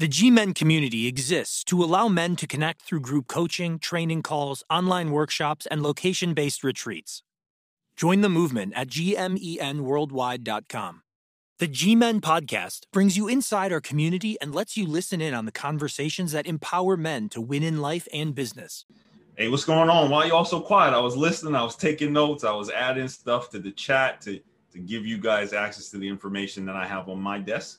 The G Men community exists to allow men to connect through group coaching, training calls, online workshops, and location based retreats. Join the movement at gmenworldwide.com. The G Men podcast brings you inside our community and lets you listen in on the conversations that empower men to win in life and business. Hey, what's going on? Why are you all so quiet? I was listening, I was taking notes, I was adding stuff to the chat to, to give you guys access to the information that I have on my desk.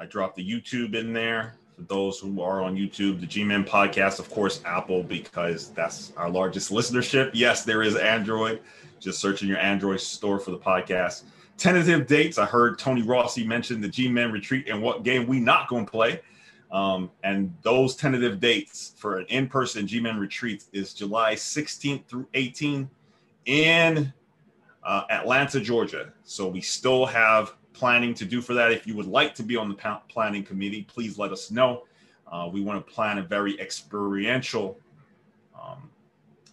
I dropped the YouTube in there for those who are on YouTube, the G Men podcast, of course, Apple, because that's our largest listenership. Yes, there is Android. Just search in your Android store for the podcast. Tentative dates. I heard Tony Rossi mention the G Men retreat and what game we not going to play. Um, and those tentative dates for an in-person G-Men retreat is July 16th through 18 in uh, Atlanta, Georgia. So we still have planning to do for that. If you would like to be on the planning committee, please let us know. Uh, we want to plan a very experiential um,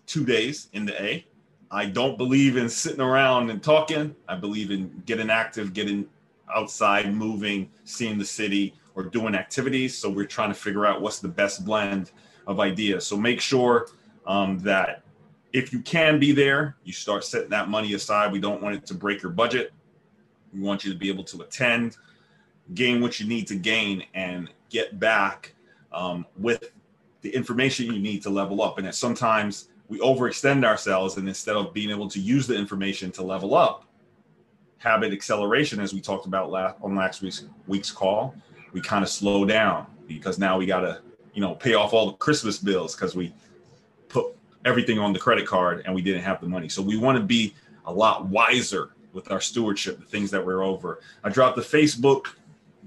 two days in the A. I don't believe in sitting around and talking. I believe in getting active, getting outside, moving, seeing the city, or doing activities. So we're trying to figure out what's the best blend of ideas. So make sure um, that if you can be there, you start setting that money aside. We don't want it to break your budget. We want you to be able to attend, gain what you need to gain, and get back um, with the information you need to level up. And that sometimes we overextend ourselves, and instead of being able to use the information to level up, habit acceleration, as we talked about last, on last week's week's call, we kind of slow down because now we got to, you know, pay off all the Christmas bills because we put everything on the credit card and we didn't have the money. So we want to be a lot wiser with our stewardship, the things that we're over. I dropped the Facebook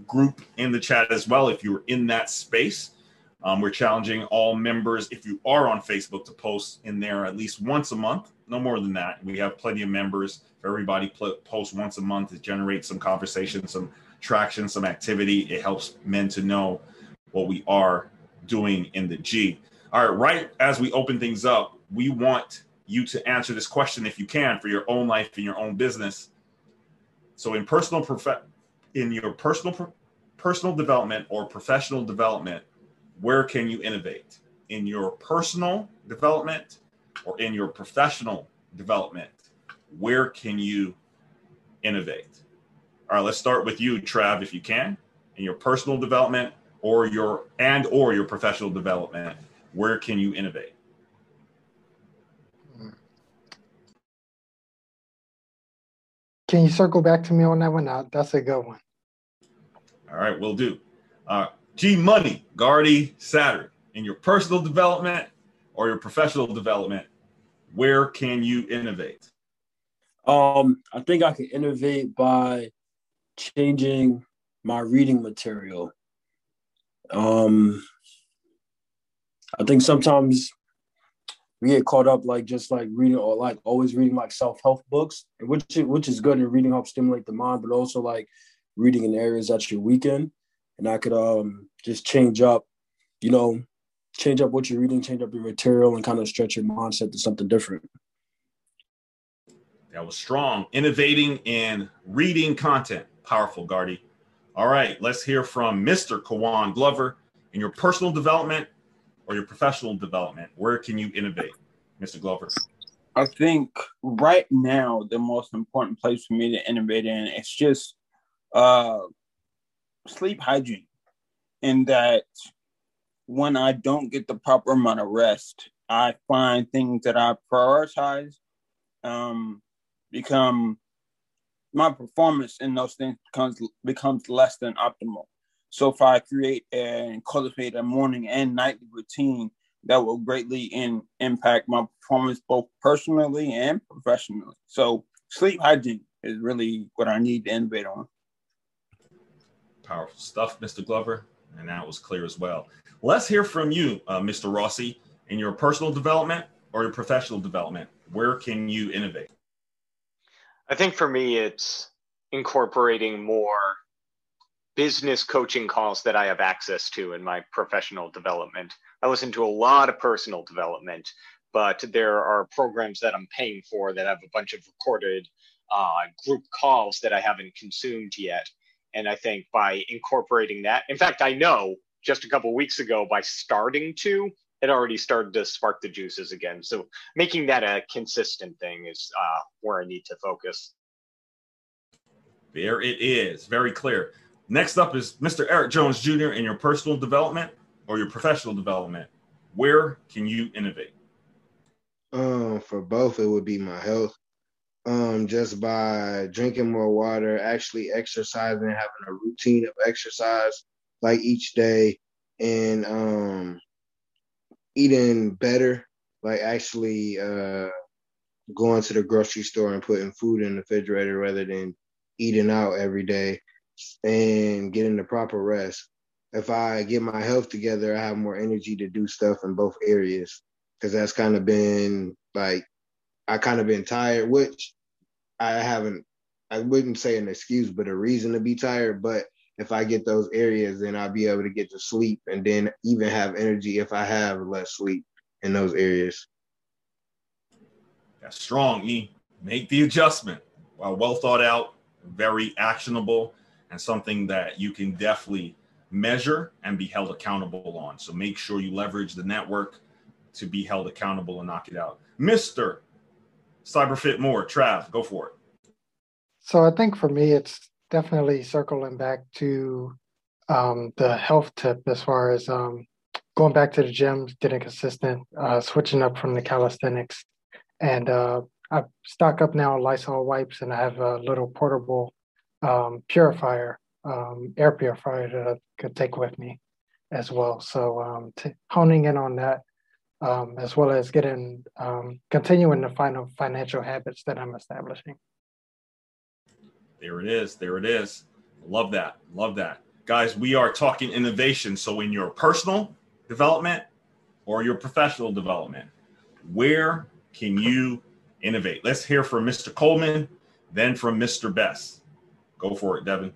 group in the chat as well. If you're in that space, um, we're challenging all members, if you are on Facebook, to post in there at least once a month, no more than that. We have plenty of members. If everybody pl- posts once a month, it generates some conversation, some traction, some activity. It helps men to know what we are doing in the G. All right, right as we open things up, we want you to answer this question if you can for your own life and your own business. So in personal prof- in your personal pro- personal development or professional development, where can you innovate? In your personal development or in your professional development, where can you innovate? All right, let's start with you, Trav, if you can, in your personal development or your and or your professional development. Where can you innovate? Can you circle back to me on that one? Now, that's a good one. All right, we'll do. Uh, G Money, Guardy Saturn, in your personal development or your professional development, where can you innovate? Um, I think I can innovate by changing my reading material. Um, I think sometimes we get caught up like just like reading or like always reading like self-help books, which which is good and reading helps stimulate the mind, but also like reading in areas that you're weak in. And I could um just change up, you know, change up what you're reading, change up your material and kind of stretch your mindset to something different. That was strong. Innovating in reading content. Powerful, guardy All right, let's hear from Mr. Kawan Glover in your personal development or your professional development. Where can you innovate, Mr. Glover? I think right now the most important place for me to innovate in is just uh, sleep hygiene, in that when I don't get the proper amount of rest, I find things that I prioritize um, become my performance in those things becomes becomes less than optimal. So far, I create and cultivate a morning and nightly routine, that will greatly in, impact my performance both personally and professionally. So sleep hygiene is really what I need to innovate on. Powerful stuff, Mr. Glover, and that was clear as well. Let's hear from you, uh, Mr. Rossi, in your personal development or your professional development. Where can you innovate? I think for me, it's incorporating more business coaching calls that I have access to in my professional development. I listen to a lot of personal development, but there are programs that I'm paying for that have a bunch of recorded uh, group calls that I haven't consumed yet. And I think by incorporating that, in fact, I know just a couple weeks ago by starting to, it already started to spark the juices again. So making that a consistent thing is uh, where I need to focus. There it is, very clear. Next up is Mr. Eric Jones Jr. in your personal development or your professional development. Where can you innovate? Um, for both, it would be my health. Um, just by drinking more water, actually exercising, having a routine of exercise like each day, and um, eating better, like actually uh, going to the grocery store and putting food in the refrigerator rather than eating out every day and getting the proper rest. If I get my health together, I have more energy to do stuff in both areas because that's kind of been like I kind of been tired, which I haven't. I wouldn't say an excuse, but a reason to be tired. But if I get those areas, then I'll be able to get to sleep and then even have energy if I have less sleep in those areas. That's strong, E. Make the adjustment. Well, well thought out, very actionable, and something that you can definitely measure and be held accountable on. So make sure you leverage the network to be held accountable and knock it out. Mr. Cyberfit More, Trav, go for it. So I think for me, it's definitely circling back to um, the health tip as far as um, going back to the gym, getting consistent, uh, switching up from the calisthenics. And uh, I stock up now on Lysol wipes and I have a little portable um, purifier, um, air purifier that I could take with me as well. So um, t- honing in on that, um, as well as getting continuing the final financial habits that I'm establishing. There it is. There it is. Love that. Love that. Guys, we are talking innovation. So, in your personal development or your professional development, where can you innovate? Let's hear from Mr. Coleman, then from Mr. Best. Go for it, Devin.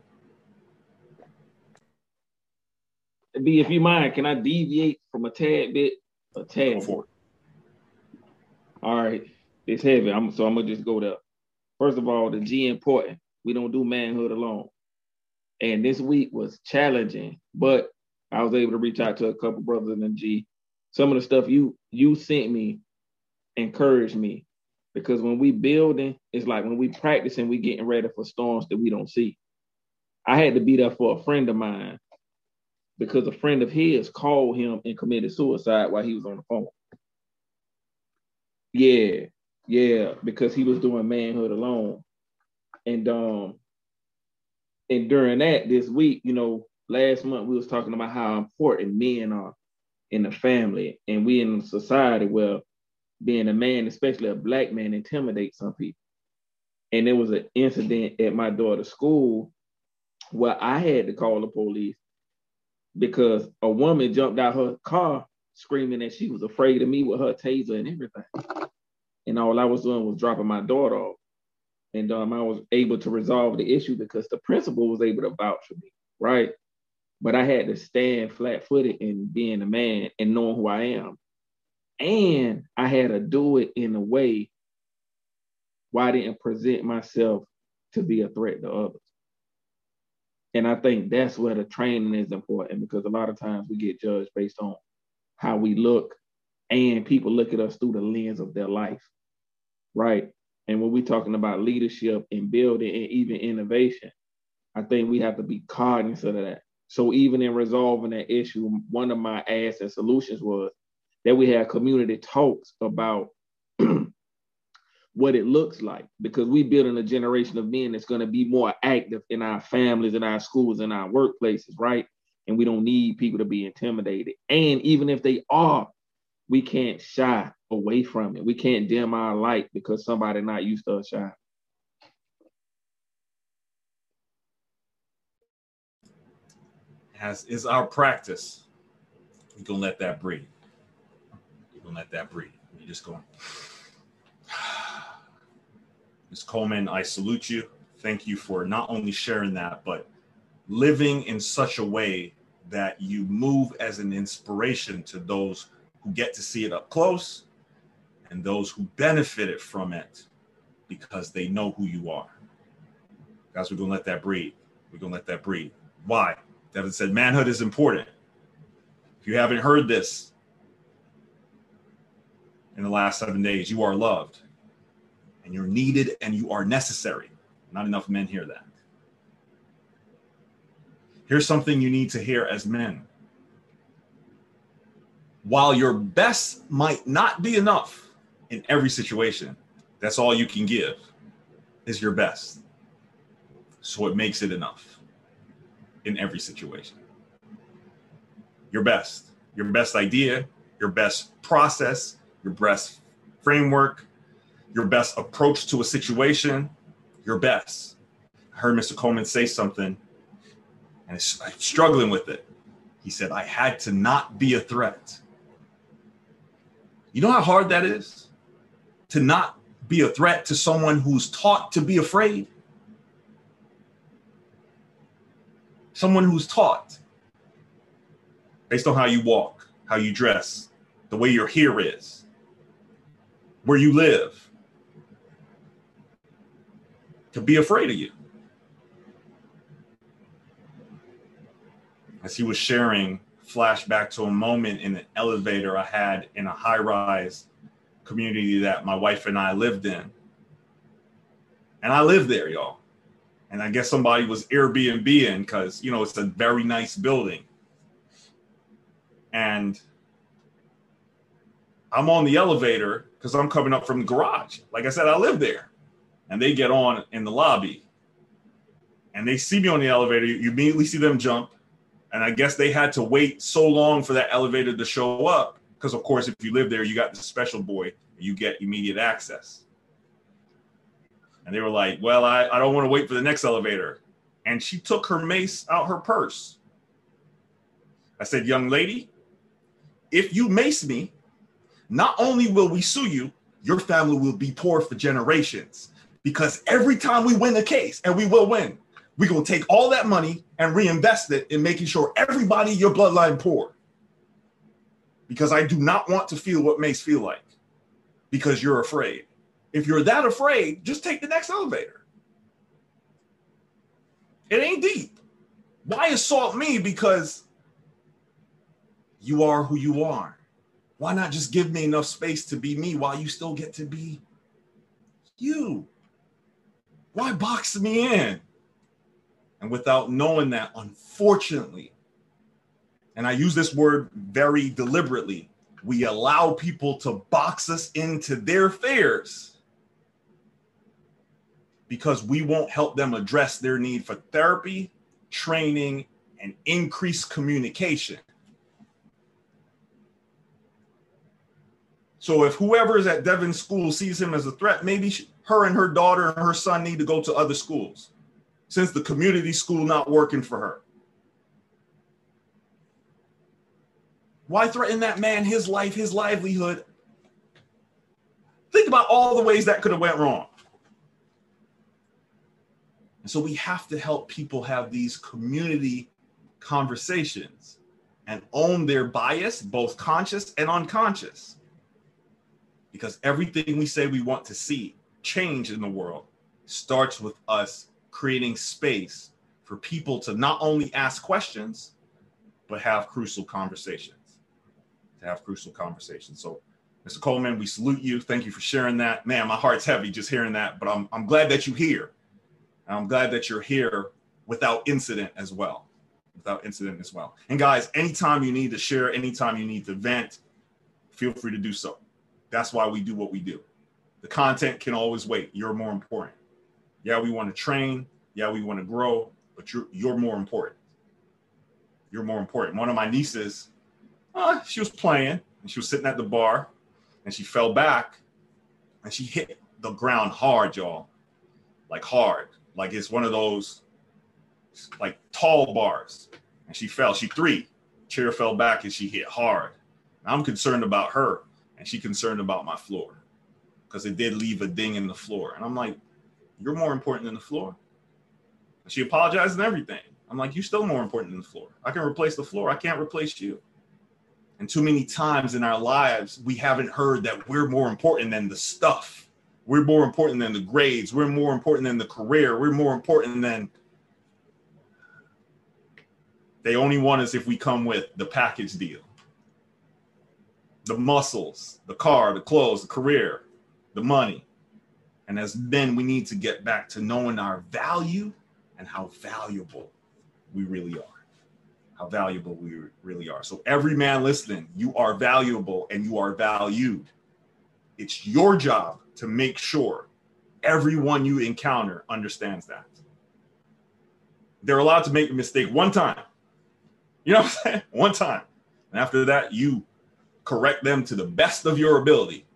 B, if you mind, can I deviate from a tad bit? A tad. Go for it. All right, it's heavy. I'm so I'm gonna just go there. First of all, the G important. We don't do manhood alone. And this week was challenging, but I was able to reach out to a couple brothers in the G. Some of the stuff you you sent me encouraged me because when we building, it's like when we practicing, we getting ready for storms that we don't see. I had to be there for a friend of mine because a friend of his called him and committed suicide while he was on the phone. Yeah, yeah, because he was doing manhood alone. And um and during that this week, you know, last month we was talking about how important men are in the family and we in a society where being a man, especially a black man, intimidates some people. And there was an incident at my daughter's school where I had to call the police because a woman jumped out her car screaming that she was afraid of me with her taser and everything. And all I was doing was dropping my daughter off and um, I was able to resolve the issue because the principal was able to vouch for me, right? But I had to stand flat footed in being a man and knowing who I am. And I had to do it in a way where I didn't present myself to be a threat to others. And I think that's where the training is important because a lot of times we get judged based on how we look and people look at us through the lens of their life, right? And when we're talking about leadership and building and even innovation, I think we have to be cognizant of that. So even in resolving that issue, one of my asks and solutions was that we have community talks about what it looks like because we're building a generation of men that's going to be more active in our families, in our schools, in our workplaces, right? And we don't need people to be intimidated. And even if they are, we can't shy away from it. We can't dim our light because somebody not used to us shine. As is our practice, we're gonna let that breathe. We're let that breathe. you're just going. Ms. Coleman, I salute you. Thank you for not only sharing that, but living in such a way that you move as an inspiration to those who get to see it up close and those who benefited from it because they know who you are. Guys, we're going to let that breathe. We're going to let that breathe. Why? Devin said manhood is important. If you haven't heard this in the last seven days, you are loved and you're needed and you are necessary. Not enough men hear that. Here's something you need to hear as men. While your best might not be enough in every situation, that's all you can give is your best. So it makes it enough in every situation. Your best, your best idea, your best process, your best framework, your best approach to a situation, your best. I heard Mr. Coleman say something and I'm struggling with it. He said, I had to not be a threat. You know how hard that is to not be a threat to someone who's taught to be afraid? Someone who's taught based on how you walk, how you dress, the way your hair is, where you live, to be afraid of you. As he was sharing, flashback to a moment in an elevator I had in a high rise community that my wife and I lived in. And I lived there, y'all. And I guess somebody was Airbnb in because, you know, it's a very nice building. And I'm on the elevator because I'm coming up from the garage. Like I said, I live there. And they get on in the lobby and they see me on the elevator. You immediately see them jump. And I guess they had to wait so long for that elevator to show up because, of course, if you live there, you got the special boy, you get immediate access. And they were like, Well, I, I don't want to wait for the next elevator. And she took her mace out her purse. I said, Young lady, if you mace me, not only will we sue you, your family will be poor for generations. Because every time we win a case, and we will win, we're going to take all that money and reinvest it in making sure everybody your bloodline poor. Because I do not want to feel what Mace feel like because you're afraid. If you're that afraid, just take the next elevator. It ain't deep. Why assault me? Because you are who you are. Why not just give me enough space to be me while you still get to be you? Why box me in? And without knowing that, unfortunately, and I use this word very deliberately, we allow people to box us into their fears because we won't help them address their need for therapy, training, and increased communication. So if whoever is at Devin's school sees him as a threat, maybe she, her and her daughter and her son need to go to other schools since the community school not working for her. Why threaten that man, his life, his livelihood? Think about all the ways that could have went wrong. And so we have to help people have these community conversations and own their bias, both conscious and unconscious. Because everything we say we want to see change in the world starts with us creating space for people to not only ask questions, but have crucial conversations to have crucial conversations. So, Mr. Coleman, we salute you. Thank you for sharing that. Man, my heart's heavy just hearing that, but I'm, I'm glad that you're here. I'm glad that you're here without incident as well. Without incident as well. And guys, anytime you need to share, anytime you need to vent, feel free to do so. That's why we do what we do. The content can always wait. You're more important. Yeah, we want to train. Yeah, we want to grow, but you're you're more important. You're more important. One of my nieces uh, she was playing and she was sitting at the bar and she fell back and she hit the ground hard, y'all. Like hard. Like it's one of those like tall bars. And she fell. She three. Chair fell back and she hit hard. I'm concerned about her and she concerned about my floor because it did leave a ding in the floor. And I'm like, you're more important than the floor. And she apologized and everything. I'm like, you're still more important than the floor. I can replace the floor. I can't replace you. And too many times in our lives, we haven't heard that we're more important than the stuff. We're more important than the grades. We're more important than the career. We're more important than. They only want us if we come with the package deal. The muscles, the car, the clothes, the career, the money. And as men, we need to get back to knowing our value and how valuable we really are. How valuable we really are. So, every man listening, you are valuable and you are valued. It's your job to make sure everyone you encounter understands that. They're allowed to make a mistake one time. You know what I'm saying? One time. And after that, you correct them to the best of your ability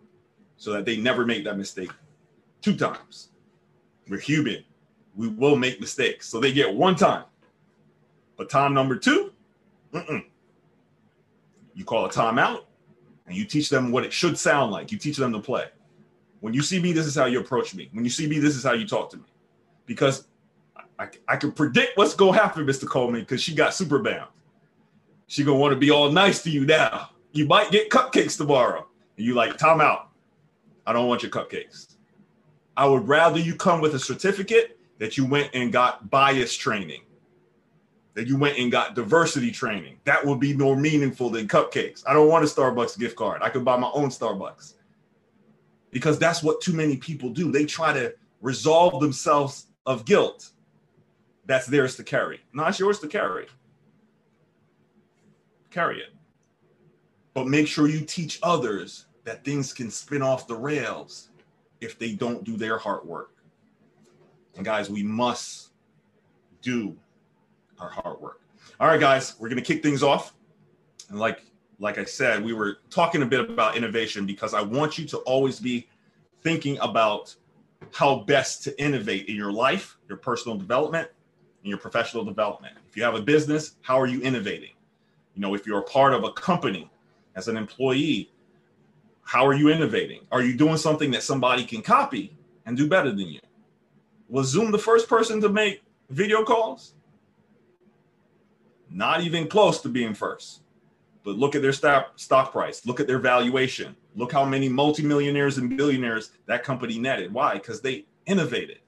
so that they never make that mistake two times. We're human. We will make mistakes. So they get one time. But time number 2 you call a timeout and you teach them what it should sound like. You teach them to play. When you see me, this is how you approach me. When you see me, this is how you talk to me. Because I, I can predict what's going to happen, Mr. Coleman, because she got super bound. She going to want to be all nice to you now. You might get cupcakes tomorrow. And you like, time out. I don't want your cupcakes. I would rather you come with a certificate that you went and got bias training, that you went and got diversity training. That would be more meaningful than cupcakes. I don't want a Starbucks gift card. I could buy my own Starbucks because that's what too many people do. They try to resolve themselves of guilt that's theirs to carry. No, it's yours to carry. Carry it. But make sure you teach others that things can spin off the rails if they don't do their hard work. And guys, we must do our hard work. All right, guys, we're to kick things off. And like like I said, we were talking a bit about innovation because I want you to always be thinking about how best to innovate in your life, your personal development, and your professional development. If you have a business, how are you innovating? You know, if you're a part of a company as an employee, how are you innovating? Are you doing something that somebody can copy and do better than you? Was Zoom the first person to make video calls? Not even close to being first. But look at their stock, stock price. Look at their valuation. Look how many multimillionaires and billionaires that company netted. Why? Because they innovated.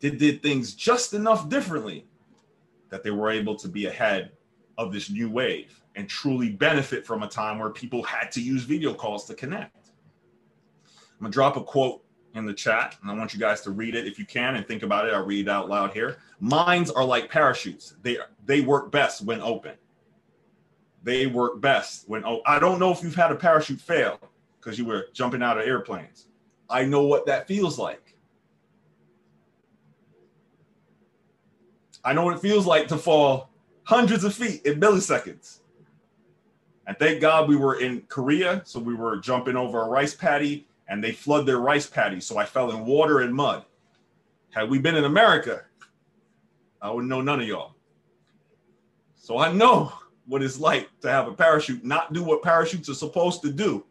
They did things just enough differently that they were able to be ahead of this new wave and truly benefit from a time where people had to use video calls to connect. I'm gonna drop a quote in the chat and I want you guys to read it if you can and think about it. I'll read it out loud here. Minds are like parachutes. They they work best when open they work best when oh I don't know if you've had a parachute fail because you were jumping out of airplanes. I know what that feels like. I know what it feels like to fall hundreds of feet in milliseconds. And thank God we were in Korea, so we were jumping over a rice paddy and they flood their rice paddy, so I fell in water and mud. Had we been in America, I would know none of y'all. So I know what it's like to have a parachute not do what parachutes are supposed to do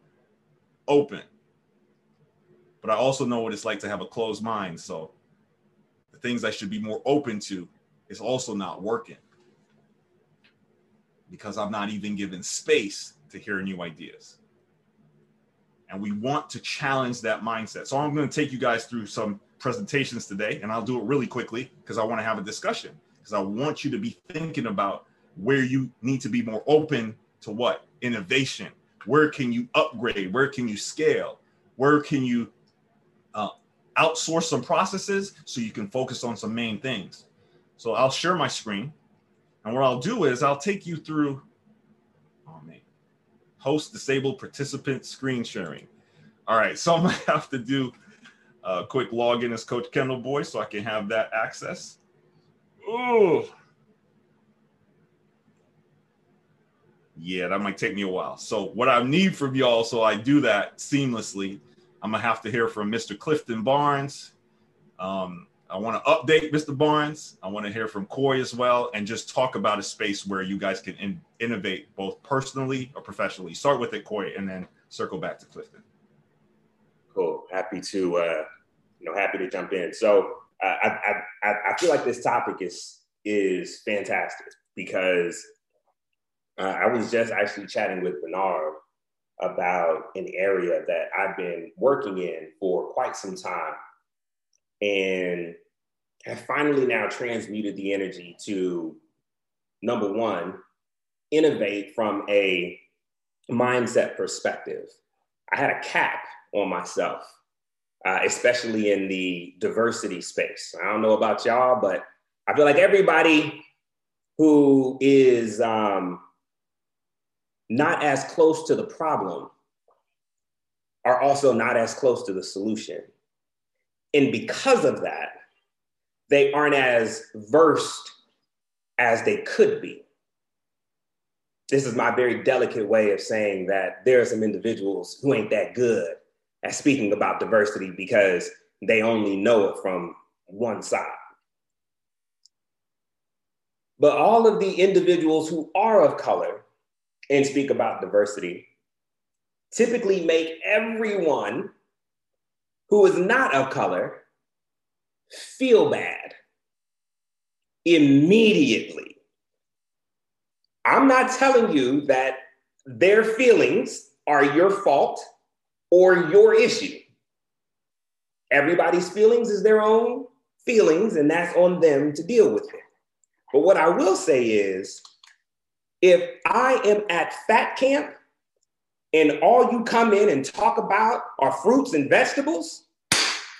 open. But I also know what it's like to have a closed mind. So the things I should be more open to is also not working because I'm not even given space to hear new ideas. And we want to challenge that mindset. So I'm going to take you guys through some presentations today, and I'll do it really quickly because I want to have a discussion because I want you to be thinking about where you need to be more open to what? Innovation. Where can you upgrade? Where can you scale? Where can you uh, outsource some processes so you can focus on some main things? So i'll share my screen and what i'll do is i'll take you through oh man host disabled participant screen sharing all right so i'm gonna have to do a quick login as coach kendall boy so i can have that access oh yeah, that might take me a while. So what I need from y'all, so I do that seamlessly, I'm gonna have to hear from Mr. Clifton Barnes. Um, I want to update Mr. Barnes. I want to hear from Corey as well, and just talk about a space where you guys can in- innovate both personally or professionally. Start with it, Corey, and then circle back to Clifton. Cool. Happy to, uh, you know, happy to jump in. So uh, I, I, I feel like this topic is is fantastic because uh, I was just actually chatting with Bernard about an area that I've been working in for quite some time and have finally now transmuted the energy to number one, innovate from a mindset perspective, I had a cap on myself, uh, especially in the diversity space. I don't know about y'all, but I feel like everybody who is um, not as close to the problem are also not as close to the solution. And because of that, they aren't as versed as they could be. This is my very delicate way of saying that there are some individuals who ain't that good at speaking about diversity because they only know it from one side. But all of the individuals who are of color and speak about diversity typically make everyone who is not of color feel bad immediately. I'm not telling you that their feelings are your fault or your issue. Everybody's feelings is their own feelings, and that's on them to deal with it. But what I will say is if I am at fat camp and all you come in and talk about are fruits and vegetables,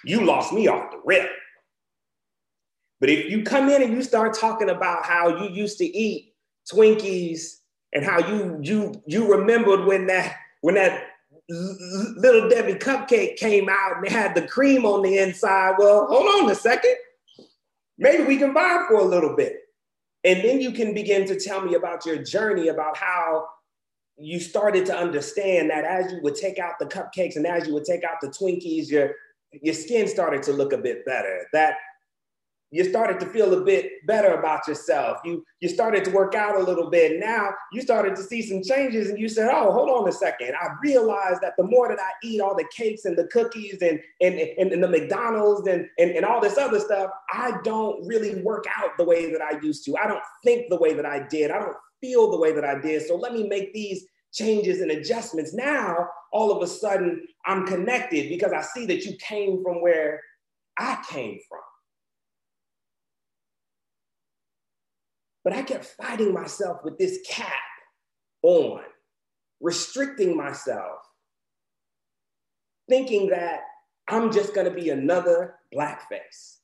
you lost me off the rip. But if you come in and you start talking about how you used to eat Twinkies and how you you you remembered when that when that little Debbie cupcake came out and they had the cream on the inside, well, hold on a second. Maybe we can buy for a little bit. And then you can begin to tell me about your journey, about how you started to understand that as you would take out the cupcakes and as you would take out the Twinkies, your, your skin started to look a bit better. That you started to feel a bit better about yourself. You you started to work out a little bit. Now you started to see some changes, and you said, "Oh, hold on a second. I realized that the more that I eat all the cakes and the cookies and and, and, and the McDonald's and, and and all this other stuff, I don't really work out the way that I used to. I don't think the way that I did. I don't feel the way that I did. So let me make these changes and adjustments. Now, all of a sudden, I'm connected because I see that you came from where I came from." But I kept fighting myself with this cap on, restricting myself, thinking that I'm just gonna be another black face,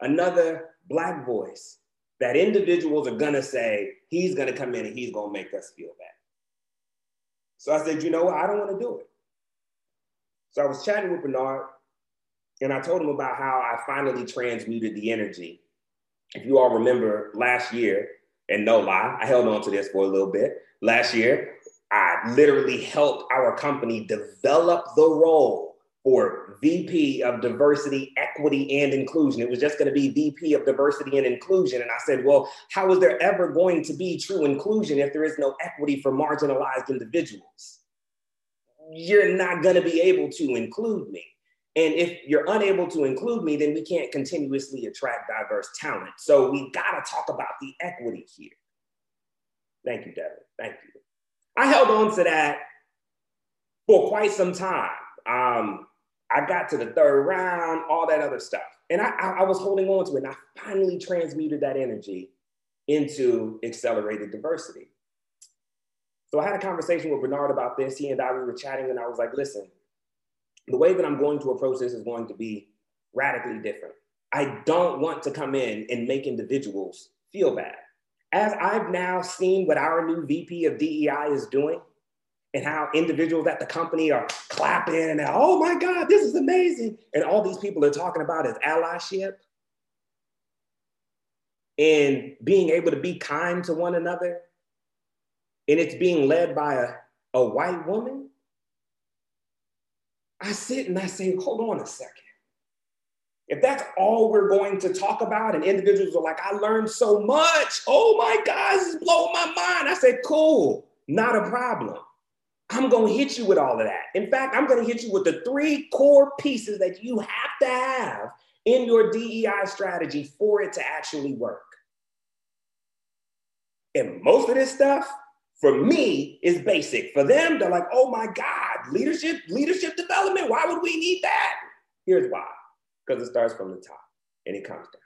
another black voice that individuals are gonna say, he's gonna come in and he's gonna make us feel bad. So I said, you know what? I don't wanna do it. So I was chatting with Bernard and I told him about how I finally transmuted the energy if you all remember last year, and no lie, I held on to this for a little bit. Last year, I literally helped our company develop the role for VP of Diversity, Equity, and Inclusion. It was just going to be VP of Diversity and Inclusion. And I said, well, how is there ever going to be true inclusion if there is no equity for marginalized individuals? You're not going to be able to include me. And if you're unable to include me, then we can't continuously attract diverse talent. So we got to talk about the equity here. Thank you, Devin. Thank you. I held on to that for quite some time. Um, I got to the third round, all that other stuff. And I, I, I was holding on to it. And I finally transmuted that energy into accelerated diversity. So I had a conversation with Bernard about this. He and I we were chatting, and I was like, listen, the way that I'm going to approach this is going to be radically different. I don't want to come in and make individuals feel bad. As I've now seen what our new VP of DEI is doing and how individuals at the company are clapping and oh my God, this is amazing. And all these people are talking about is allyship and being able to be kind to one another. And it's being led by a, a white woman. I sit and I say, hold on a second. If that's all we're going to talk about, and individuals are like, I learned so much. Oh my God, this is blowing my mind. I said, cool, not a problem. I'm going to hit you with all of that. In fact, I'm going to hit you with the three core pieces that you have to have in your DEI strategy for it to actually work. And most of this stuff for me is basic. For them, they're like, oh my God, leadership, leadership development. Why would we need that? Here's why. Because it starts from the top and it comes down.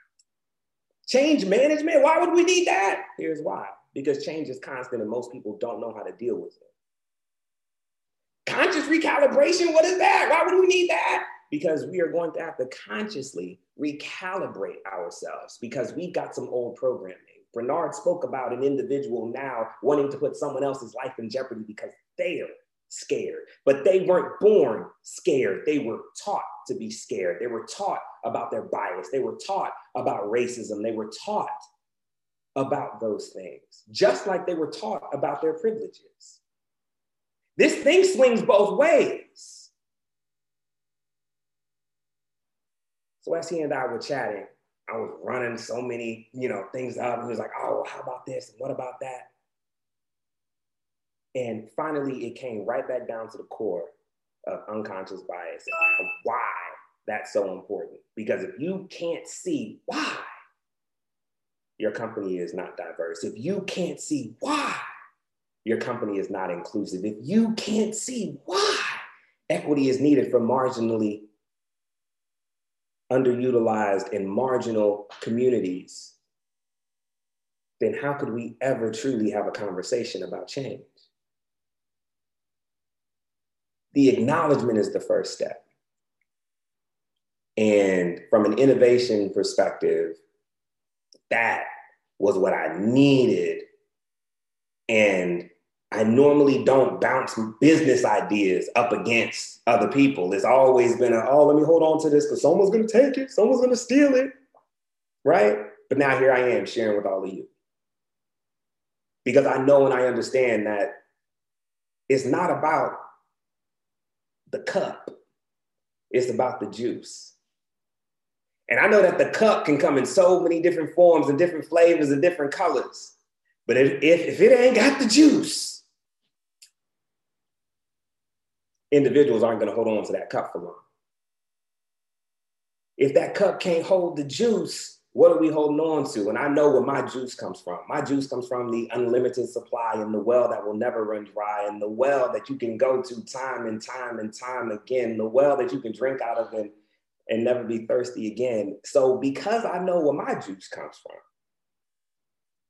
Change management, why would we need that? Here's why. Because change is constant and most people don't know how to deal with it. Conscious recalibration, what is that? Why would we need that? Because we are going to have to consciously recalibrate ourselves because we've got some old programming. Bernard spoke about an individual now wanting to put someone else's life in jeopardy because they are scared. But they weren't born scared. They were taught to be scared. They were taught about their bias. They were taught about racism. They were taught about those things, just like they were taught about their privileges. This thing swings both ways. So as he and I were chatting, I was running so many, you know, things up. He was like, oh, how about this? And what about that? And finally, it came right back down to the core of unconscious bias and why that's so important. Because if you can't see why your company is not diverse, if you can't see why your company is not inclusive, if you can't see why equity is needed for marginally underutilized and marginal communities, then how could we ever truly have a conversation about change? The acknowledgement is the first step. And from an innovation perspective, that was what I needed. And I normally don't bounce business ideas up against other people. It's always been a, oh, let me hold on to this because someone's going to take it, someone's going to steal it. Right. But now here I am sharing with all of you. Because I know and I understand that it's not about the cup, it's about the juice. And I know that the cup can come in so many different forms and different flavors and different colors. But if, if, if it ain't got the juice, individuals aren't going to hold on to that cup for long. If that cup can't hold the juice, what are we holding on to? And I know where my juice comes from. My juice comes from the unlimited supply and the well that will never run dry, and the well that you can go to time and time and time again, the well that you can drink out of and, and never be thirsty again. So, because I know where my juice comes from,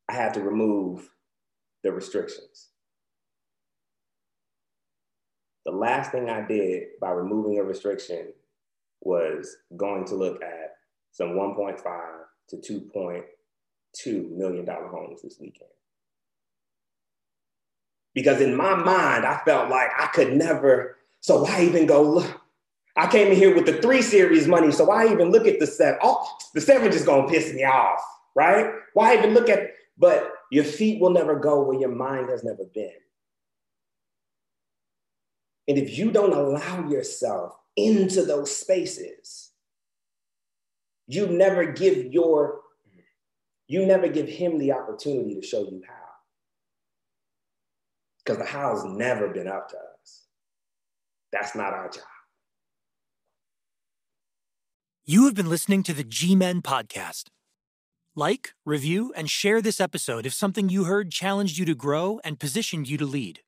I had to remove the restrictions. The last thing I did by removing a restriction was going to look at some 1.5 to 2.2 million dollar homes this weekend. Because in my mind, I felt like I could never, so why even go look? I came in here with the three series money, so why even look at the seven? Oh, the seven just gonna piss me off, right? Why even look at, but your feet will never go where your mind has never been. And if you don't allow yourself into those spaces, you never give your you never give him the opportunity to show you how. Because the how's never been up to us. That's not our job. You have been listening to the G Men podcast. Like, review, and share this episode if something you heard challenged you to grow and positioned you to lead.